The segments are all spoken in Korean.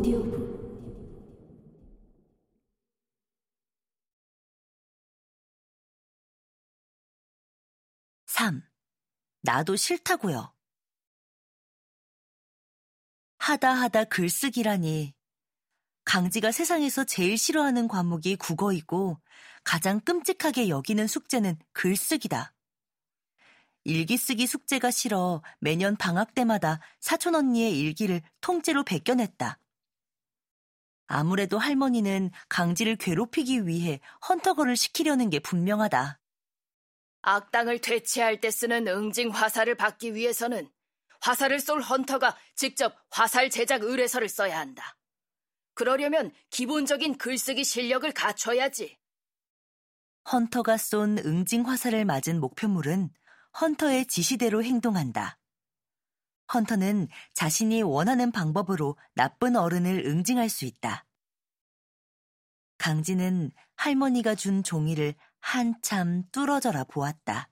오디오북 3. 나도 싫다고요. 하다 하다 글쓰기라니. 강지가 세상에서 제일 싫어하는 과목이 국어이고 가장 끔찍하게 여기는 숙제는 글쓰기다. 일기 쓰기 숙제가 싫어 매년 방학 때마다 사촌 언니의 일기를 통째로 베껴냈다. 아무래도 할머니는 강지를 괴롭히기 위해 헌터거를 시키려는 게 분명하다. 악당을 퇴치할 때 쓰는 응징 화살을 받기 위해서는 화살을 쏠 헌터가 직접 화살 제작 의뢰서를 써야 한다. 그러려면 기본적인 글쓰기 실력을 갖춰야지. 헌터가 쏜 응징 화살을 맞은 목표물은 헌터의 지시대로 행동한다. 헌터는 자신이 원하는 방법으로 나쁜 어른을 응징할 수 있다. 강진은 할머니가 준 종이를 한참 뚫어져라 보았다.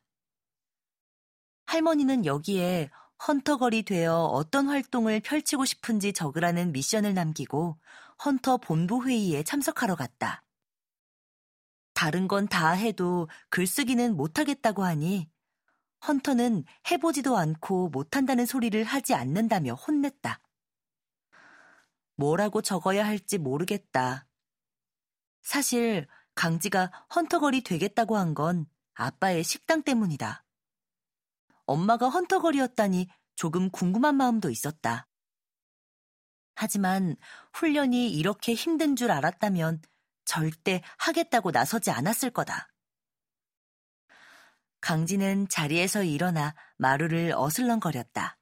할머니는 여기에 헌터걸이 되어 어떤 활동을 펼치고 싶은지 적으라는 미션을 남기고 헌터 본부 회의에 참석하러 갔다. 다른 건 다 해도 글쓰기는 못하겠다고 하니 헌터는 해보지도 않고 못한다는 소리를 하지 않는다며 혼냈다. 뭐라고 적어야 할지 모르겠다. 사실 강지가 헌터걸이 되겠다고 한 건 아빠의 식당 때문이다. 엄마가 헌터걸이었다니 조금 궁금한 마음도 있었다. 하지만 훈련이 이렇게 힘든 줄 알았다면 절대 하겠다고 나서지 않았을 거다. 강지는 자리에서 일어나 마루를 어슬렁거렸다.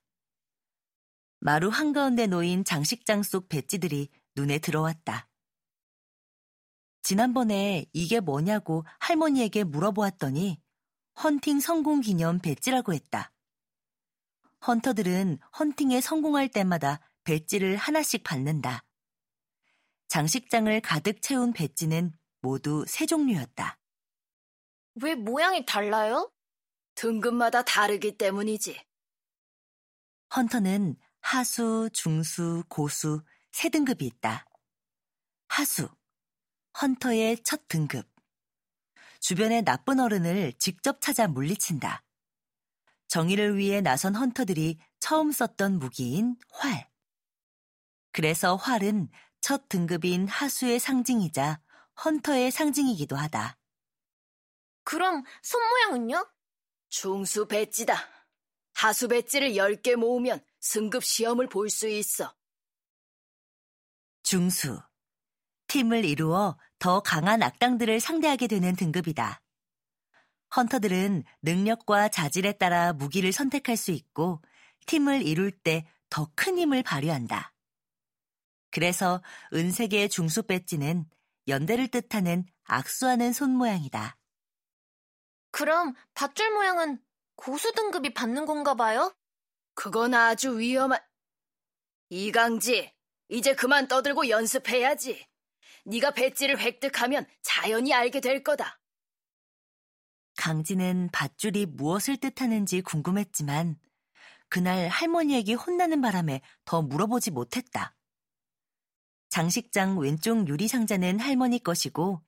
마루 한가운데 놓인 장식장 속 배지들이 눈에 들어왔다. 지난번에 이게 뭐냐고 할머니에게 물어보았더니 헌팅 성공 기념 배지라고 했다. 헌터들은 헌팅에 성공할 때마다 배지를 하나씩 받는다. 장식장을 가득 채운 배지는 모두 세 종류였다. 왜 모양이 달라요? 등급마다 다르기 때문이지. 헌터는 하수, 중수, 고수 세 등급이 있다. 하수, 헌터의 첫 등급. 주변의 나쁜 어른을 직접 찾아 물리친다. 정의를 위해 나선 헌터들이 처음 썼던 무기인 활. 그래서 활은 첫 등급인 하수의 상징이자 헌터의 상징이기도 하다. 그럼 손 모양은요? 중수 배지다. 하수 배지를 10개 모으면 승급 시험을 볼 수 있어. 중수. 팀을 이루어 더 강한 악당들을 상대하게 되는 등급이다. 헌터들은 능력과 자질에 따라 무기를 선택할 수 있고 팀을 이룰 때 더 큰 힘을 발휘한다. 그래서 은색의 중수 배지는 연대를 뜻하는 악수하는 손 모양이다. 그럼 밧줄 모양은 고수 등급이 받는 건가 봐요? 그건 아주 위험한... 이강지, 이제 그만 떠들고 연습해야지. 네가 배지를 획득하면 자연히 알게 될 거다. 강지는 밧줄이 무엇을 뜻하는지 궁금했지만 그날 할머니에게 혼나는 바람에 더 물어보지 못했다. 장식장 왼쪽 유리 상자는 할머니 것이고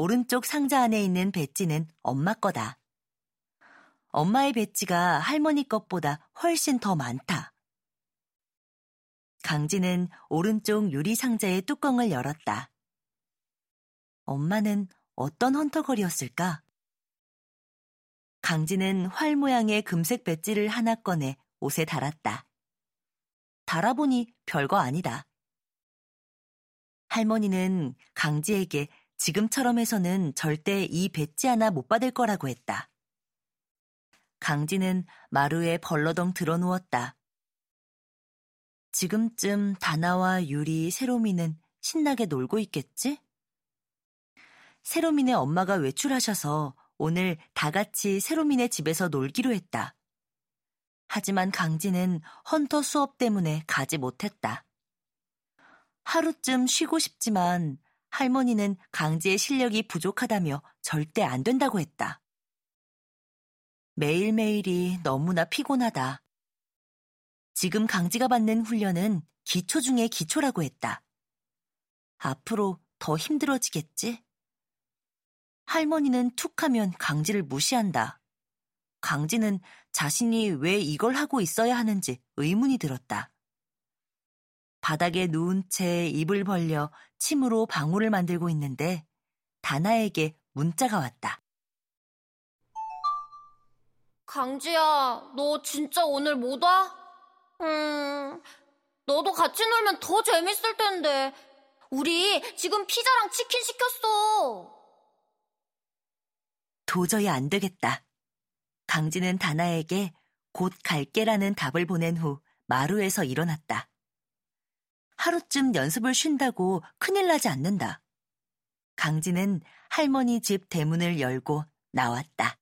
오른쪽 상자 안에 있는 배지는 엄마 거다. 엄마의 배지가 할머니 것보다 훨씬 더 많다. 강지는 오른쪽 유리 상자의 뚜껑을 열었다. 엄마는 어떤 헌터걸이었을까? 강지는 활 모양의 금색 배지를 하나 꺼내 옷에 달았다. 달아보니 별거 아니다. 할머니는 강지에게 지금처럼 해서는 절대 이 배지 하나 못 받을 거라고 했다. 강지는 마루에 벌러덩 들어 누웠다. 지금쯤 다나와 유리, 세로미는 신나게 놀고 있겠지? 세로민의 엄마가 외출하셔서 오늘 다 같이 세로민의 집에서 놀기로 했다. 하지만 강지는 헌터 수업 때문에 가지 못했다. 하루쯤 쉬고 싶지만 할머니는 강지의 실력이 부족하다며 절대 안 된다고 했다. 매일매일이 너무나 피곤하다. 지금 강지가 받는 훈련은 기초 중의 기초라고 했다. 앞으로 더 힘들어지겠지? 할머니는 툭 하면 강지를 무시한다. 강지는 자신이 왜 이걸 하고 있어야 하는지 의문이 들었다. 바닥에 누운 채 입을 벌려 침으로 방울을 만들고 있는데 다나에게 문자가 왔다. 강지야, 너 진짜 오늘 못 와? 음, 너도 같이 놀면 더 재밌을 텐데. 우리 지금 피자랑 치킨 시켰어. 도저히 안 되겠다. 강지는 다나에게 곧 갈게라는 답을 보낸 후 마루에서 일어났다. 하루쯤 연습을 쉰다고 큰일 나지 않는다. 강지는 할머니 집 대문을 열고 나왔다.